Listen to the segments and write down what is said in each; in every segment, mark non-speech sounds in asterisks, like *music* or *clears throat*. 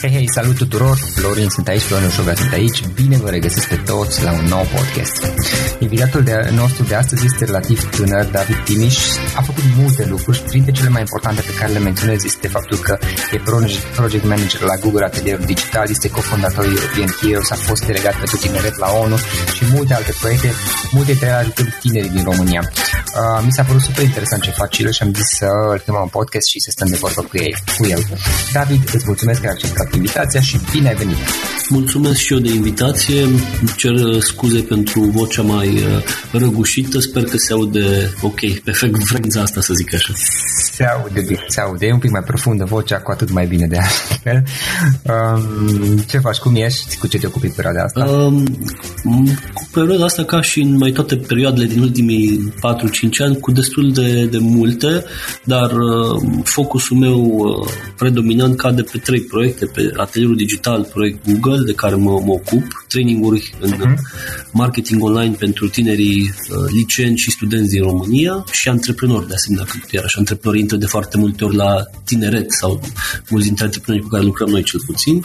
Hei, hei, salut tuturor! Florin sunt aici, Florin Șoga sunt aici. Bine vă regăsesc pe toți la un nou podcast. Invitatul de, nostru de astăzi este relativ tânăr, David Timiș. A făcut multe lucruri și printre cele mai importante pe care le menționez este faptul că e project manager la Google Atelierul Digital, este cofondatorul European Heroes, a fost delegat pentru tineret la ONU și multe alte proiecte, multe dintre ele ajută tinerii din România. Uh, mi s-a părut super interesant ce fac el și am zis să îl chemăm în podcast și să stăm de vorbă cu, ei, cu el. David, îți mulțumesc că ai acceptat invitația și bine ai venit! Mulțumesc și eu de invitație, îmi cer uh, scuze pentru vocea mai uh, răgușită, sper că se aude ok, pe frecvența asta să zic așa. Se aude bine, se aude, e un pic mai profundă vocea, cu atât mai bine de altfel. Um, ce faci, cum ești, cu ce te ocupi perioada asta? Um, cu perioada asta, ca și în mai toate perioadele din ultimii 4-5 ani, cu destul de, de multe, dar uh, focusul meu uh, predominant cade pe trei proiecte, pe atelierul digital, proiect Google, de care mă, mă ocup, traininguri în uh-huh. marketing online pentru tinerii uh, licenți și studenți din România și antreprenori, de asemenea, că iarăși antreprenorii intră de foarte multe ori la tineret sau mulți dintre antreprenorii cu care lucrăm noi cel puțin.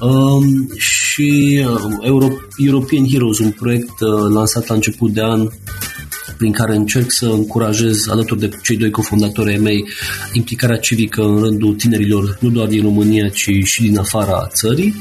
Um, și uh, Euro, European Heroes, un proiect uh, lansat la început de an prin care încerc să încurajez, alături de cei doi cofondatori ai mei, implicarea civică în rândul tinerilor, nu doar din România, ci și din afara țării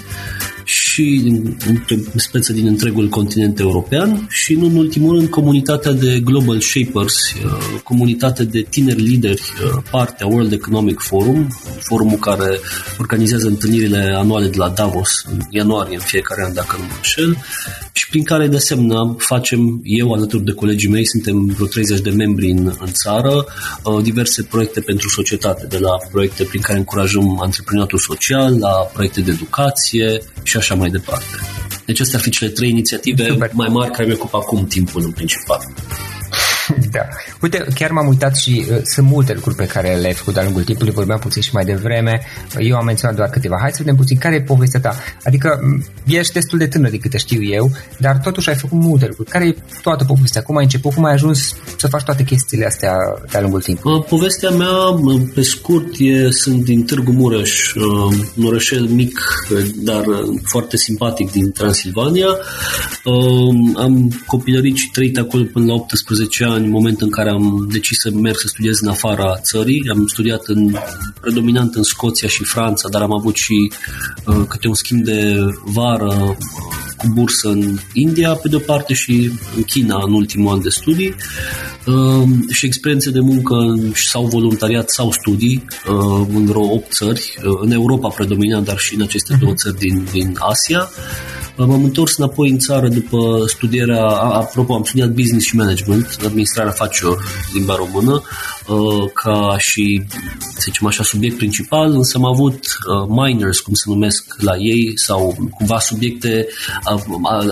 și în speță din întregul continent european și, nu în ultimul rând, comunitatea de Global Shapers, uh, comunitatea de tineri lideri, uh, partea World Economic Forum, forumul care organizează întâlnirile anuale de la Davos în ianuarie în fiecare an, dacă nu mă înșel, și prin care, de asemenea, facem, eu alături de colegii mei, suntem vreo 30 de membri în, în țară, uh, diverse proiecte pentru societate, de la proiecte prin care încurajăm antreprenoriatul social, la proiecte de educație și așa mai departe. Deci astea ar fi cele trei inițiative Super. mai mari care mi ocupă acum timpul în principal. *laughs* da. Uite, chiar m-am uitat și uh, sunt multe lucruri pe care le-ai făcut de-a lungul timpului, vorbeam puțin și mai devreme, eu am menționat doar câteva. Hai să vedem puțin care e povestea ta. Adică ești destul de tânăr de câte știu eu, dar totuși ai făcut multe lucruri. Care e toată povestea? Cum ai început? Cum ai ajuns să faci toate chestiile astea de-a lungul timpului? Uh, povestea mea, pe scurt, e, sunt din Târgu Mureș, uh, un orășel mic, dar uh, foarte simpatic din Transilvania. Am copilărit și trăit acolo până la 18 ani, în momentul în care am decis să merg să studiez în afara țării. Am studiat în, predominant în Scoția și Franța, dar am avut și uh, câte un schimb de vară uh, cu bursă în India, pe de-o parte, și în China în ultimul an de studii uh, și experiențe de muncă sau voluntariat sau studii uh, în vreo 8 țări, uh, în Europa predominant, dar și în aceste două țări din, din Asia. M-am întors înapoi în țară după studierea, apropo, am studiat business și management, administrarea afacerilor, limba română, uh, ca și, să zicem așa, subiect principal, însă am avut uh, minors, cum se numesc la ei, sau cumva subiecte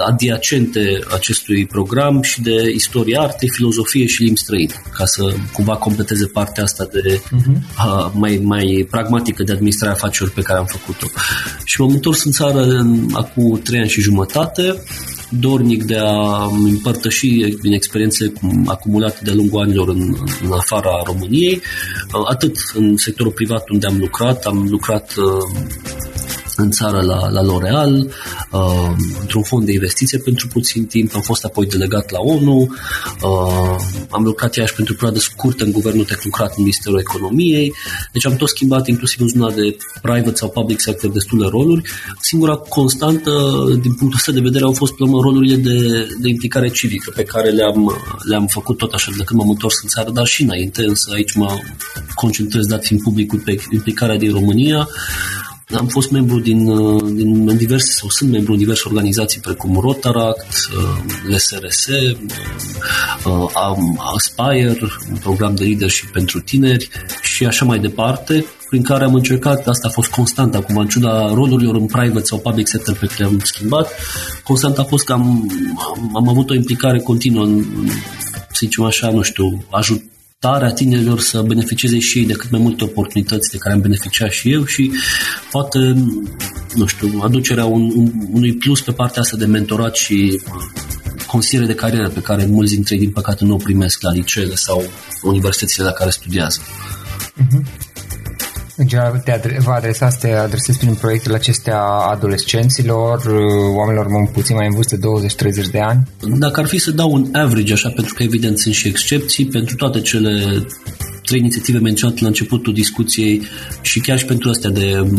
adiacente acestui program și de istorie, arte, filozofie și limbi străine, ca să cumva completeze partea asta de uh-huh. mai, mai pragmatică de administrarea afacerilor pe care am făcut-o. Și m-am întors în țară în, acum trei ani și jumătate, dornic de a împărtăși din experiențe acumulate de-a lungul anilor în, în afara României, atât în sectorul privat unde am lucrat, am lucrat în țară la, la L'Oreal, uh, într-un fond de investiție pentru puțin timp, am fost apoi delegat la ONU, uh, am lucrat iarăși pentru perioadă scurtă în guvernul tehnocrat în Ministerul Economiei, deci am tot schimbat inclusiv în zona de private sau public sector destule roluri. Singura constantă din punctul ăsta de vedere au fost plămă rolurile de, de implicare civică pe care le-am, le-am făcut tot așa de când m-am întors în țară, dar și înainte, însă aici mă concentrez dat fiind publicul pe implicarea din România am fost membru din, uh, din diverse, sau sunt membru în diverse organizații precum Rotaract, uh, LSRS, uh, Aspire, un program de leadership pentru tineri și așa mai departe, prin care am încercat, asta a fost constant acum, în ciuda rolurilor în private sau public sector pe care am schimbat, constant a fost că am, am avut o implicare continuă în, să zicem așa, nu știu, ajut, starea tinerilor să beneficieze și ei de cât mai multe oportunități de care am beneficiat și eu și poate, nu știu, aducerea un, un, unui plus pe partea asta de mentorat și consiliere de carieră pe care mulți dintre ei, din păcate, nu o primesc la liceele sau universitățile la care studiază. Uh-huh. În general, te adre- vă adresați, te adresezi prin proiectele acestea adolescenților, uh, oamenilor puțin mai în vârstă, 20-30 de ani? Dacă ar fi să dau un average, așa, pentru că evident sunt și excepții, pentru toate cele trei inițiative menționate la începutul discuției și chiar și pentru astea de, mm,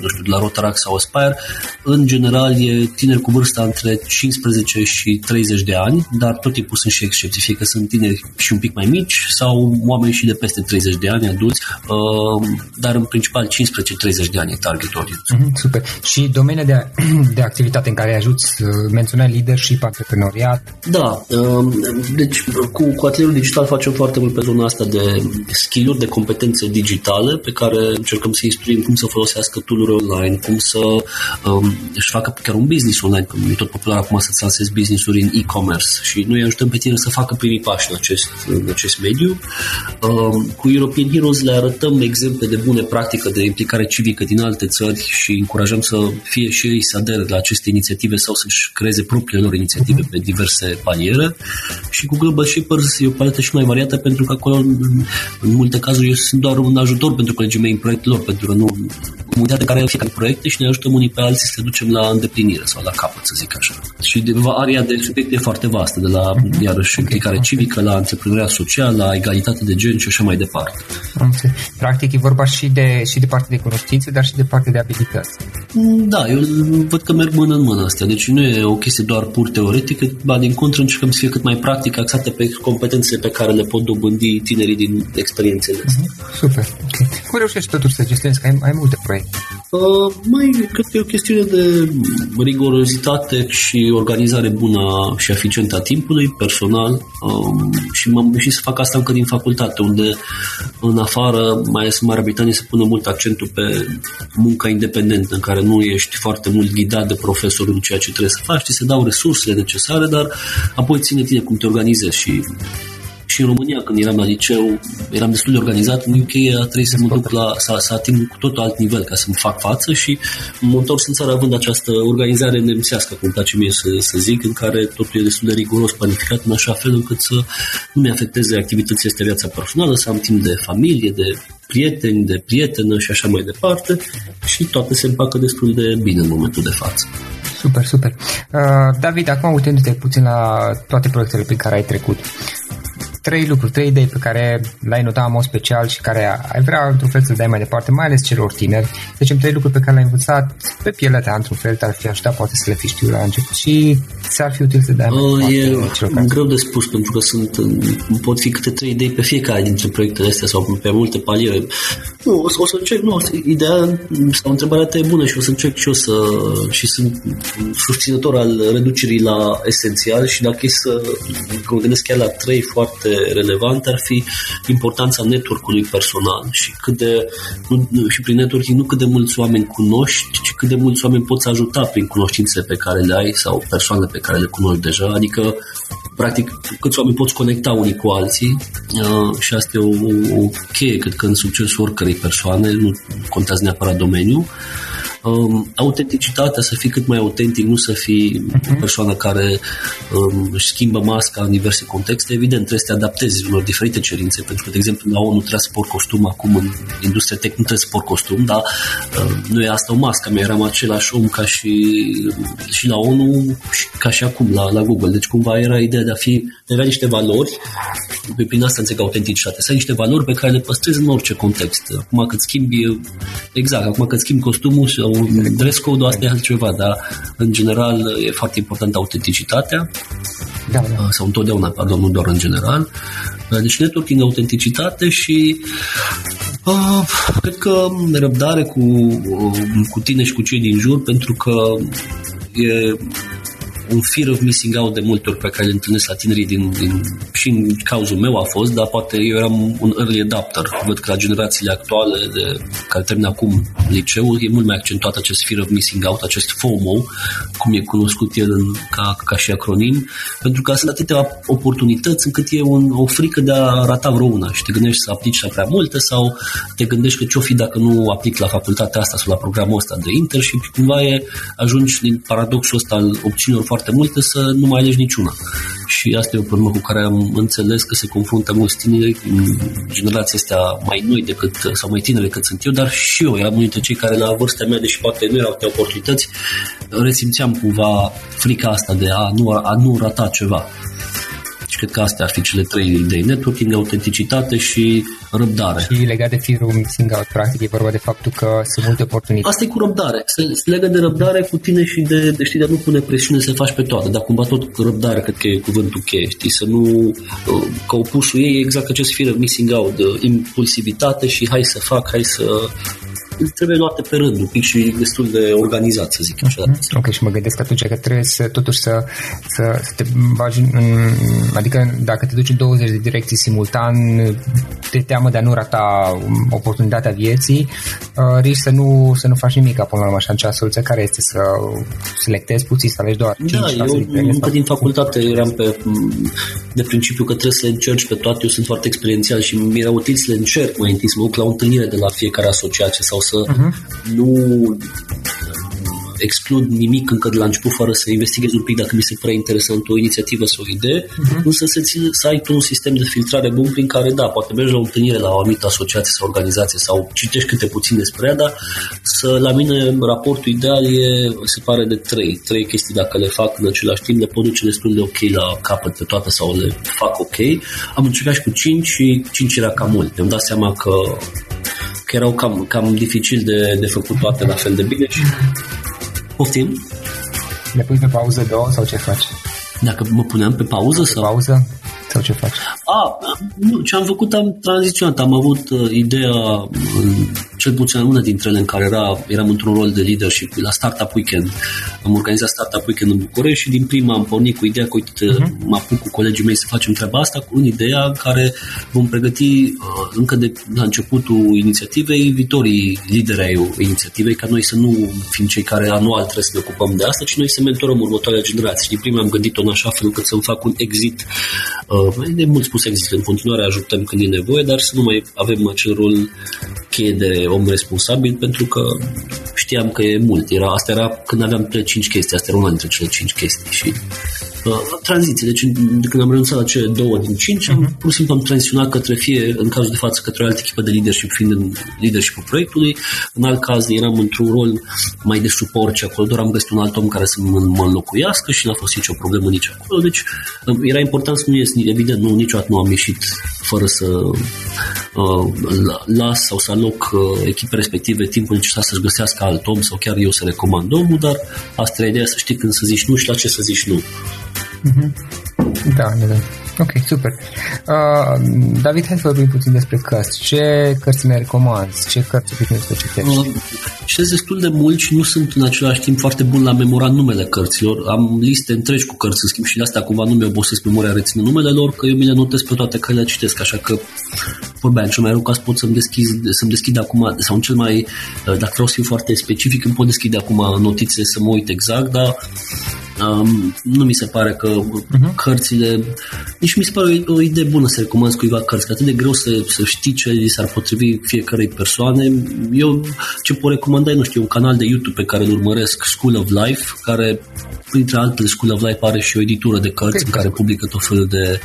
nu știu, de la Rotaract sau Aspire, în general e tineri cu vârsta între 15 și 30 de ani, dar tot timpul sunt și excepții, fie că sunt tineri și un pic mai mici sau oameni și de peste 30 de ani, adulți, uh, dar în principal 15-30 de ani e target audience. Mm-hmm, super. Și domeniul de, *clears throat* de activitate în care ajuți, uh, menționa leadership, antreprenoriat? Da, uh, deci cu, cu atelierul digital facem foarte mult pe zona asta de skill-uri, de competențe digitale pe care încercăm să instruim cum să folosească tool online, cum să um, își facă chiar un business online, că e tot popular acum să-ți lansezi business-uri în e-commerce și noi ajutăm pe tine să facă primii pași în acest, în acest mediu. Um, cu European Heroes le arătăm exemple de bune practică de implicare civică din alte țări și încurajăm să fie și ei să adere la aceste inițiative sau să-și creeze propriile lor inițiative uh-huh. pe diverse paliere și cu Global Shapers e o paletă și mai variată pentru că acolo în multe cazuri eu sunt doar un ajutor pentru colegii mei în proiectul lor, pentru că nu comunitate care fiecare proiecte și ne ajutăm unii pe alții să le ducem la îndeplinire sau la capăt, să zic așa. Și de, area de subiecte e foarte vastă, de la mm-hmm. iarăși implicare civică, la antreprenoriat social, la egalitate de gen și așa mai departe. Practic e vorba și de, și de parte de cunoștințe, dar și de parte de abilități. Da, eu văd că merg mână în mână astea, deci nu e o chestie doar pur teoretică, ba din contră încercăm să fie cât mai practic, axate pe competențele pe care le pot dobândi tinerii din experiențele astea. Mm-hmm. Super, ok. Cum reușești totuși să gestionezi, că ai, ai multe proiecte? Uh, mai cred că e o chestiune de rigorozitate și organizare bună și eficientă a timpului, personal, um, și m-am reușit să fac asta încă din facultate, unde în afară, mai ales în Marea Britanie, se pune mult accentul pe munca independentă, în care nu ești foarte mult ghidat de profesorul în ceea ce trebuie să faci, ți se dau resursele necesare, dar apoi ține tine cum te organizezi și și în România, când eram la liceu, eram destul de organizat. În UK a trebuit să mă duc la, să, să ating cu totul alt nivel ca să-mi fac față și mă întorc în țară având această organizare nemțească, cum îmi place mie să, să zic, în care totul e destul de riguros planificat în așa fel încât să nu mi afecteze activitățile astea viața personală, să am timp de familie, de prieteni, de prietenă și așa mai departe și toate se împacă destul de bine în momentul de față. Super, super. Uh, David, acum uitându-te puțin la toate proiectele pe care ai trecut, trei lucruri, trei idei pe care le-ai notat în mod special și care ai vrea într-un fel să le dai mai departe, mai ales celor tineri. Să zicem, trei lucruri pe care le-ai învățat pe pielea ta, într-un fel, te-ar fi ajutat poate să le fi știut la început și ți-ar fi util să dai mai uh, departe celor care... greu de spus, pentru că sunt, pot fi câte trei idei pe fiecare dintre proiectele astea sau pe multe paliere. Nu, o să, o să încerc, nu, ideea sau întrebarea ta e bună și o să încerc și eu să și sunt susținător al reducerii la esențial și dacă e să mă gândesc chiar la trei foarte relevante ar fi importanța network-ului personal și cât de, nu, și prin networking nu cât de mulți oameni cunoști, ci cât de mulți oameni poți ajuta prin cunoștințele pe care le ai sau persoanele pe care le cunoști deja, adică practic câți oameni poți conecta unii cu alții uh, și asta e o, o cheie, cred că în succesul oricărei persoane, nu contează neapărat domeniul um, autenticitatea, să fii cât mai autentic, nu să fii uh-huh. o persoană care um, își schimbă masca în diverse contexte. Evident, trebuie să te adaptezi unor diferite cerințe, pentru că, de exemplu, la ONU trebuie să port costum, acum în industria tech nu trebuie să port costum, dar um, nu e asta o mască, mea eram același om ca și, și la ONU, și, ca și acum la, la Google. Deci, cumva era ideea de a fi, de a avea niște valori, prin asta înțeleg autenticitate, să ai niște valori pe care le păstrezi în orice context. Acum că schimbi, exact, acum că schimbi costumul sau dress code asta e altceva, dar în general e foarte important autenticitatea. Da, da. Sau întotdeauna, pardon, nu doar în general. Deci networking, autenticitate și uh, cred că răbdare cu, uh, cu tine și cu cei din jur, pentru că e un fear of missing out de multe ori pe care le întâlnesc la tinerii din, din, și în cazul meu a fost, dar poate eu eram un early adapter. Văd că la generațiile actuale de, care termină acum liceul e mult mai accentuat acest fear of missing out, acest FOMO, cum e cunoscut el în, ca, ca și acronim, pentru că sunt atâtea oportunități încât e un, o frică de a rata vreo una și te gândești să aplici la prea multe sau te gândești că ce-o fi dacă nu aplic la facultatea asta sau la programul ăsta de internship și cumva e, ajungi din paradoxul ăsta al opțiunilor foarte multe să nu mai alegi niciuna. Și asta e o problemă cu care am înțeles că se confruntă mulți tineri, generația astea mai noi decât, sau mai tineri decât sunt eu, dar și eu eram unul dintre cei care la vârsta mea, deși poate nu erau oportunități, resimțeam cumva frica asta de a nu, a nu rata ceva. Și cred că astea ar fi cele trei idei. Networking, autenticitate și răbdare. Și legat de firul missing out, practic, e vorba de faptul că sunt multe oportunități. Asta e cu răbdare. Se, se legă de răbdare cu tine și de, de, știi, de a nu pune presiune să faci pe toate, dar cumva tot cu răbdare, cred că e cuvântul cheie, știi, să nu, uh, ca opusul ei, exact acest fear missing out, de impulsivitate și hai să fac, hai să trebuie luate pe rând, un pic și destul de organizat, să zic așa. Mm-hmm. Ok, și mă gândesc atunci că trebuie să totuși să, să, să te bagi în, adică dacă te duci în 20 de direcții simultan, te teamă de a nu rata oportunitatea vieții, uh, risci să nu, să nu faci nimic până la urmă, așa soluția care este să selectezi puțin, să alegi doar 5 Da, eu încă din facultate eram pe, de principiu că trebuie să încerci pe toate, eu sunt foarte experiențial și mi-era util să le încerc mai întâi, să mă duc la o întâlnire de la fiecare asociație sau să uh-huh. nu exclud nimic încă de la început fără să investighez un pic dacă mi se pare interesant o inițiativă sau o idee, uh-huh. însă să, țin, să ai tu un sistem de filtrare bun prin care, da, poate mergi la o întâlnire la o anumită asociație sau organizație sau citești câte puțin despre ea, dar să, la mine raportul ideal e, se pare de trei. Trei chestii dacă le fac în același timp, le pot duce destul de ok la capăt pe toate sau le fac ok. Am încercat și cu cinci și cinci era cam mult. Mi-am dat seama că că erau cam, cam dificil de, de făcut toate la fel de bine și poftim. Le pui pe pauză două sau ce faci? Dacă mă puneam pe pauză pe sau? pauză? Sau ce faci? A, nu, ce am făcut am tranziționat. Am avut uh, ideea, uh, cel puțin una dintre ele în care era, eram într-un rol de leadership la Startup Weekend. Am organizat Startup Weekend în București și din prima am pornit cu ideea că, uite, uh-huh. mă apuc cu colegii mei să facem treaba asta cu în ideea în care vom pregăti uh, încă de la începutul inițiativei viitorii lideri ai inițiativei, ca noi să nu fim cei care anual trebuie să ne ocupăm de asta, ci noi să mentorăm următoarea generație. Din prima am gândit-o în așa fel încât să-mi fac un exit uh, de mult spus există în continuare, ajutăm când e nevoie, dar să nu mai avem acel rol cheie de om responsabil, pentru că știam că e mult. Era, asta era când aveam pe cinci chestii, asta era una dintre cele cinci chestii și uh, tranziție. Deci de când am renunțat la cele două din cinci, uh-huh. am, mhm. pur și simplu am tranziționat către fie, în cazul de față, către o altă echipă de leadership, fiind în leadership proiectului. În alt caz eram într-un rol mai de suport și acolo doar am găsit un alt om care să mă, mă înlocuiască și n-a fost nicio problemă nici acolo. Deci uh, era important să nu ies, evident, nu, niciodată nu am ieșit fără să uh, las sau să aloc uh, echipe respective timpul necesar să-și găsească alt om sau chiar eu să recomand omul, dar asta e ideea să știi când să zici nu și la ce să zici nu. Mm-hmm. Da, da, da. Ok, super. Uh, David, hai să vorbim puțin despre cărți. Ce cărți ne recomanzi? Ce cărți obișnuiești să citești? Uh, citesc destul de mult și nu sunt în același timp foarte bun la memorat numele cărților. Am liste întregi cu cărți, în schimb, și de asta cumva nu mi obosesc memoria reține numele lor, că eu mi le notez pe toate care le citesc, așa că vorbeam, cel mai rău caz pot să-mi deschid, să-mi deschid acum, sau în cel mai, uh, dacă vreau să fiu foarte specific, îmi pot deschide acum notițe să mă uit exact, dar Um, nu mi se pare că uh-huh. cărțile... Nici mi se pare o, o idee bună să recomanzi cuiva cărți, că atât de greu să, să știi ce li s-ar potrivi fiecarei persoane. Eu ce pot recomanda nu știu, un canal de YouTube pe care îl urmăresc, School of Life, care printre altele, School of Life are și o editură de cărți okay. în care publică tot felul de,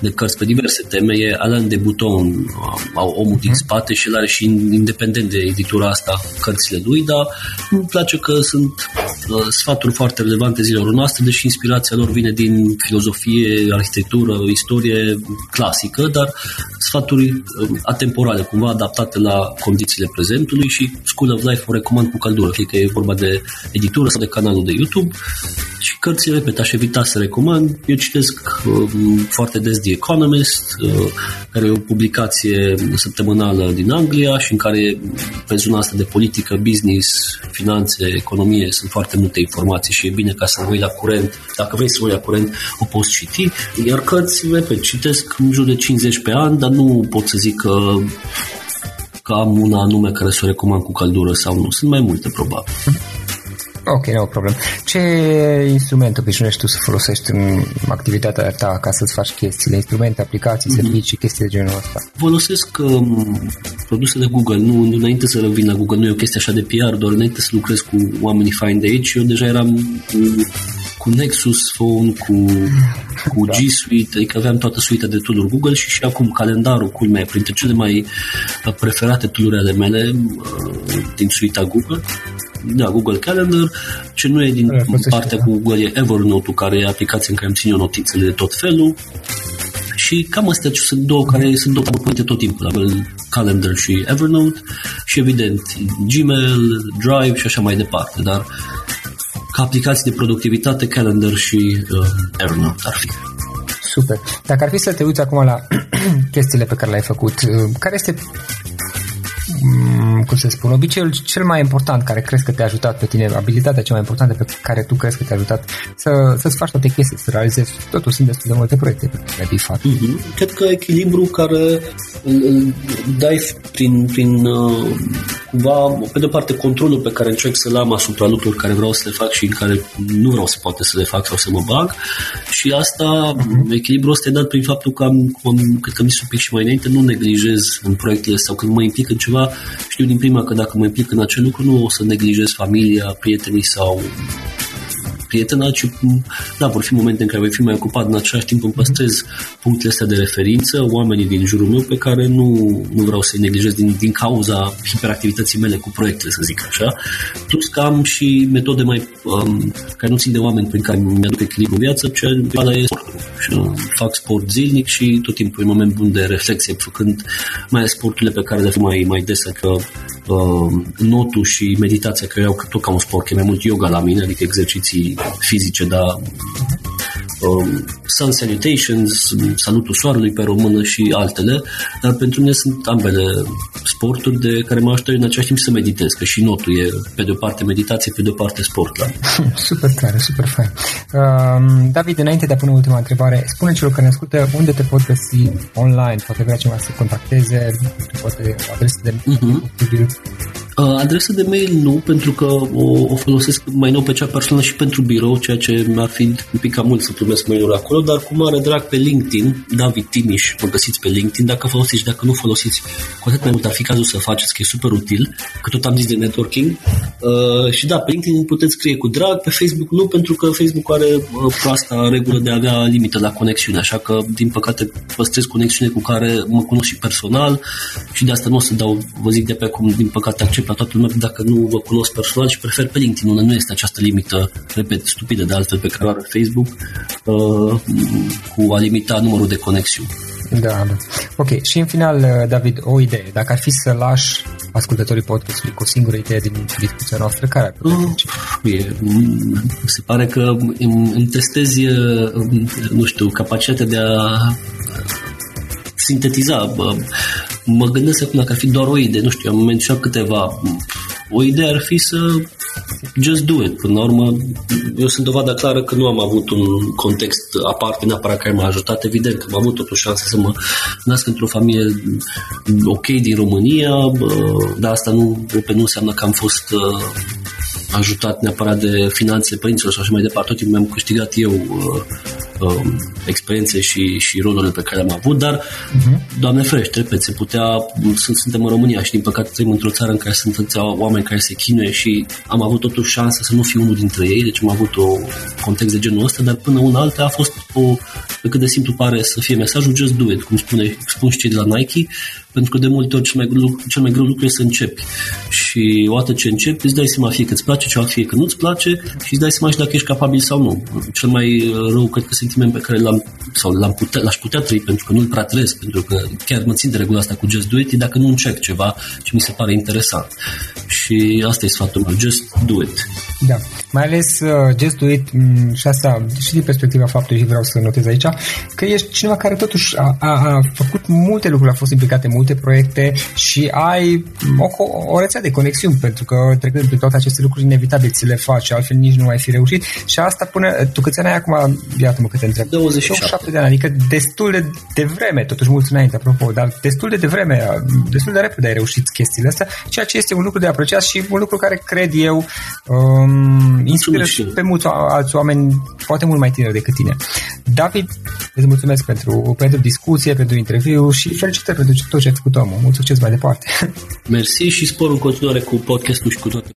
de cărți pe diverse teme. E Alain de Bouton, omul din mhm. spate și el are și independent de editura asta cărțile lui, dar îmi place că sunt uh, sfaturi foarte relevante zilelor noastre, deși inspirația lor vine din filozofie, arhitectură, istorie clasică, dar sfaturi uh, atemporale, cumva adaptate la condițiile prezentului și School of Life o recomand cu căldură, fie că e vorba de editură sau de canalul de YouTube. Și cărțile, repet, aș evita să recomand. Eu citesc uh, foarte des The Economist, uh, care e o publicație săptămânală din Anglia și în care pe zona asta de politică, business, finanțe, economie sunt foarte multe informații și e bine ca să nu la curent. Dacă vrei să o la curent, o poți citi. Iar cărți, repet, citesc în jur de 50 pe an, dar nu pot să zic că că am una anume care să o recomand cu căldură sau nu. Sunt mai multe, probabil. Ok, nu problem. Ce instrument obișnuiești tu să folosești în activitatea ta ca să-ți faci chestiile? Instrumente, aplicații, mm-hmm. servicii, chestii de genul ăsta? Folosesc um, produse de Google. Nu, înainte să revin la Google, nu e o chestie așa de PR, doar înainte să lucrez cu oamenii faini de aici, eu deja eram cu Nexus Phone, cu, cu da. G Suite, adică aveam toată suita de tool Google și și acum calendarul, culmea, printre cele mai preferate tool ale mele din suita Google da, Google Calendar, ce nu e din e, partea cu Google e Evernote-ul, care e aplicația în care îmi țin eu notițele de tot felul și cam astea sunt două care sunt două componente tot timpul, la fel Calendar și Evernote și evident Gmail, Drive și așa mai departe, dar ca aplicații de productivitate, Calendar și uh, Evernote ar fi. Super. Dacă ar fi să te uiți acum la *clears throat* chestiile pe care le-ai făcut, uh, care este Mm, cum să spun, obiceiul cel mai important care crezi că te-a ajutat pe tine, abilitatea cea mai importantă pe care tu crezi că te-a ajutat să, să-ți faci toate chestii, să realizezi, totul sunt destul de multe proiecte pe care le-ai bifat. Mm-hmm. Cred că echilibru care îl dai prin, prin uh, cumva, pe de-o parte, controlul pe care încerc să-l am asupra lucrurilor care vreau să le fac și în care nu vreau să poate să le fac sau să mă bag și asta, uh-huh. echilibrul ăsta e dat prin faptul că am, am cred că mi un pic și mai înainte, nu neglijez în proiectele sau când mă implic în ceva, știu din prima că dacă mă implic în acel lucru, nu o să neglijez familia, prietenii sau prietena, ci da, vor fi momente în care voi fi mai ocupat, în același timp îmi păstrez punctele astea de referință, oamenii din jurul meu pe care nu, nu vreau să-i neglijez din, din cauza hiperactivității mele cu proiectele, să zic așa. Plus că am și metode mai um, care nu țin de oameni prin care mi-aduc echilibru în viață, ce e sportul. Și, uh, fac sport zilnic și tot timpul e un moment bun de reflexie, făcând mai ales sporturile pe care le fac mai, mai des, că uh, notul și meditația, care au tot ca un sport, că e mai mult yoga la mine, adică exerciții fizice, dar um, Sun Salutations, Salutul Soarelui pe română și altele, dar pentru mine sunt ambele sporturi de care mă ajută în același timp să meditez, că și notul e pe de o parte meditație, pe de o parte sport. La *laughs* super tare, super fain. Uh, David, înainte de a pune ultima întrebare, spune celor care ne ascultă unde te pot găsi online, poate vrea cineva să contacteze, poate adrese de uh-huh. Uh, adresa de mail nu, pentru că o, o folosesc mai nou pe cea personală și pentru birou, ceea ce mi-ar fi un pic cam mult să primesc mail acolo, dar cu mare drag pe LinkedIn, David Timiș, mă găsiți pe LinkedIn, dacă folosiți, dacă nu folosiți, cu atât mai mult ar fi cazul să faceți, că e super util, că tot am zis de networking. Uh, și da, pe LinkedIn puteți scrie cu drag, pe Facebook nu, pentru că Facebook are uh, proasta regulă de a avea limită la conexiune, așa că, din păcate, păstrez conexiune cu care mă cunosc și personal și de asta nu o să dau, vă zic de pe acum, din păcate, accept la toată lumea dacă nu vă cunosc personal și prefer pe LinkedIn, unde nu este această limită, repet, stupidă de altfel pe care o are Facebook, uh, cu a limita numărul de conexiuni. Da, da. Ok, și în final, uh, David, o idee. Dacă ar fi să lași ascultătorii podcastului cu o singură idee din discuția noastră, care ar putea uh, e, Se pare că îmi, îmi testezi, uh, nu știu, capacitatea de a sintetiza mă gândesc acum dacă ar fi doar o idee, nu știu, am menționat câteva. O idee ar fi să just do it. Până la urmă, eu sunt dovada clară că nu am avut un context aparte neapărat care m-a ajutat. Evident că am avut totuși șansa să mă nasc într-o familie ok din România, dar asta nu, pe nu înseamnă că am fost ajutat neapărat de finanțe părinților și așa mai departe. Tot timpul mi-am câștigat eu uh, uh, experiențe și, și rolurile pe care le-am avut, dar, uh-huh. Doamne ferește, repet, se putea, sunt, suntem în România și din păcate trăim într-o țară în care sunt oameni care se chinuie și am avut totuși șansa să nu fiu unul dintre ei, deci am avut un context de genul ăsta, dar până una alta a fost o, pe cât de simplu pare să fie mesajul, just do it, cum spune, spun și cei de la Nike, pentru că de multe ori cel mai, greu, cel mai greu lucru e să începi. Și odată ce începi, îți dai seama fie că îți place ceva, fie că nu-ți place și îți dai seama și dacă ești capabil sau nu. Cel mai rău, cred că sentiment pe care l-am, sau l-am putea, l-aș putea trăi pentru că nu-l prea trăiesc, pentru că chiar mă țin de regula asta cu Just Do It, dacă nu încerc ceva ce mi se pare interesant. Și asta e sfatul meu, Just Do It. Da, mai ales uh, Just Do It mm, și asta și din perspectiva faptului și vreau să notez aici, că ești cineva care totuși a, a, a făcut multe lucruri, a fost implicat în multe proiecte și ai o, o rețea de conexiuni, pentru că trecând prin toate aceste lucruri inevitabil ți le faci, altfel nici nu ai fi reușit și asta până, tu câți ani ai acum, iată-mă câte întreb. 27. de ani, adică destul de, de vreme, totuși mulți înainte, apropo, dar destul de devreme, destul de repede ai reușit chestiile astea, ceea ce este un lucru de apreciat și un lucru care cred eu um, inspiră și pe mulți alți oameni, poate mult mai tineri decât tine. David, îți mulțumesc pentru, pentru discuție, pentru interviu și felicitări pentru tot ce ai făcut omul. Mult succes mai departe. *laughs* Mersi și spor în continuare cu podcastul și cu toate.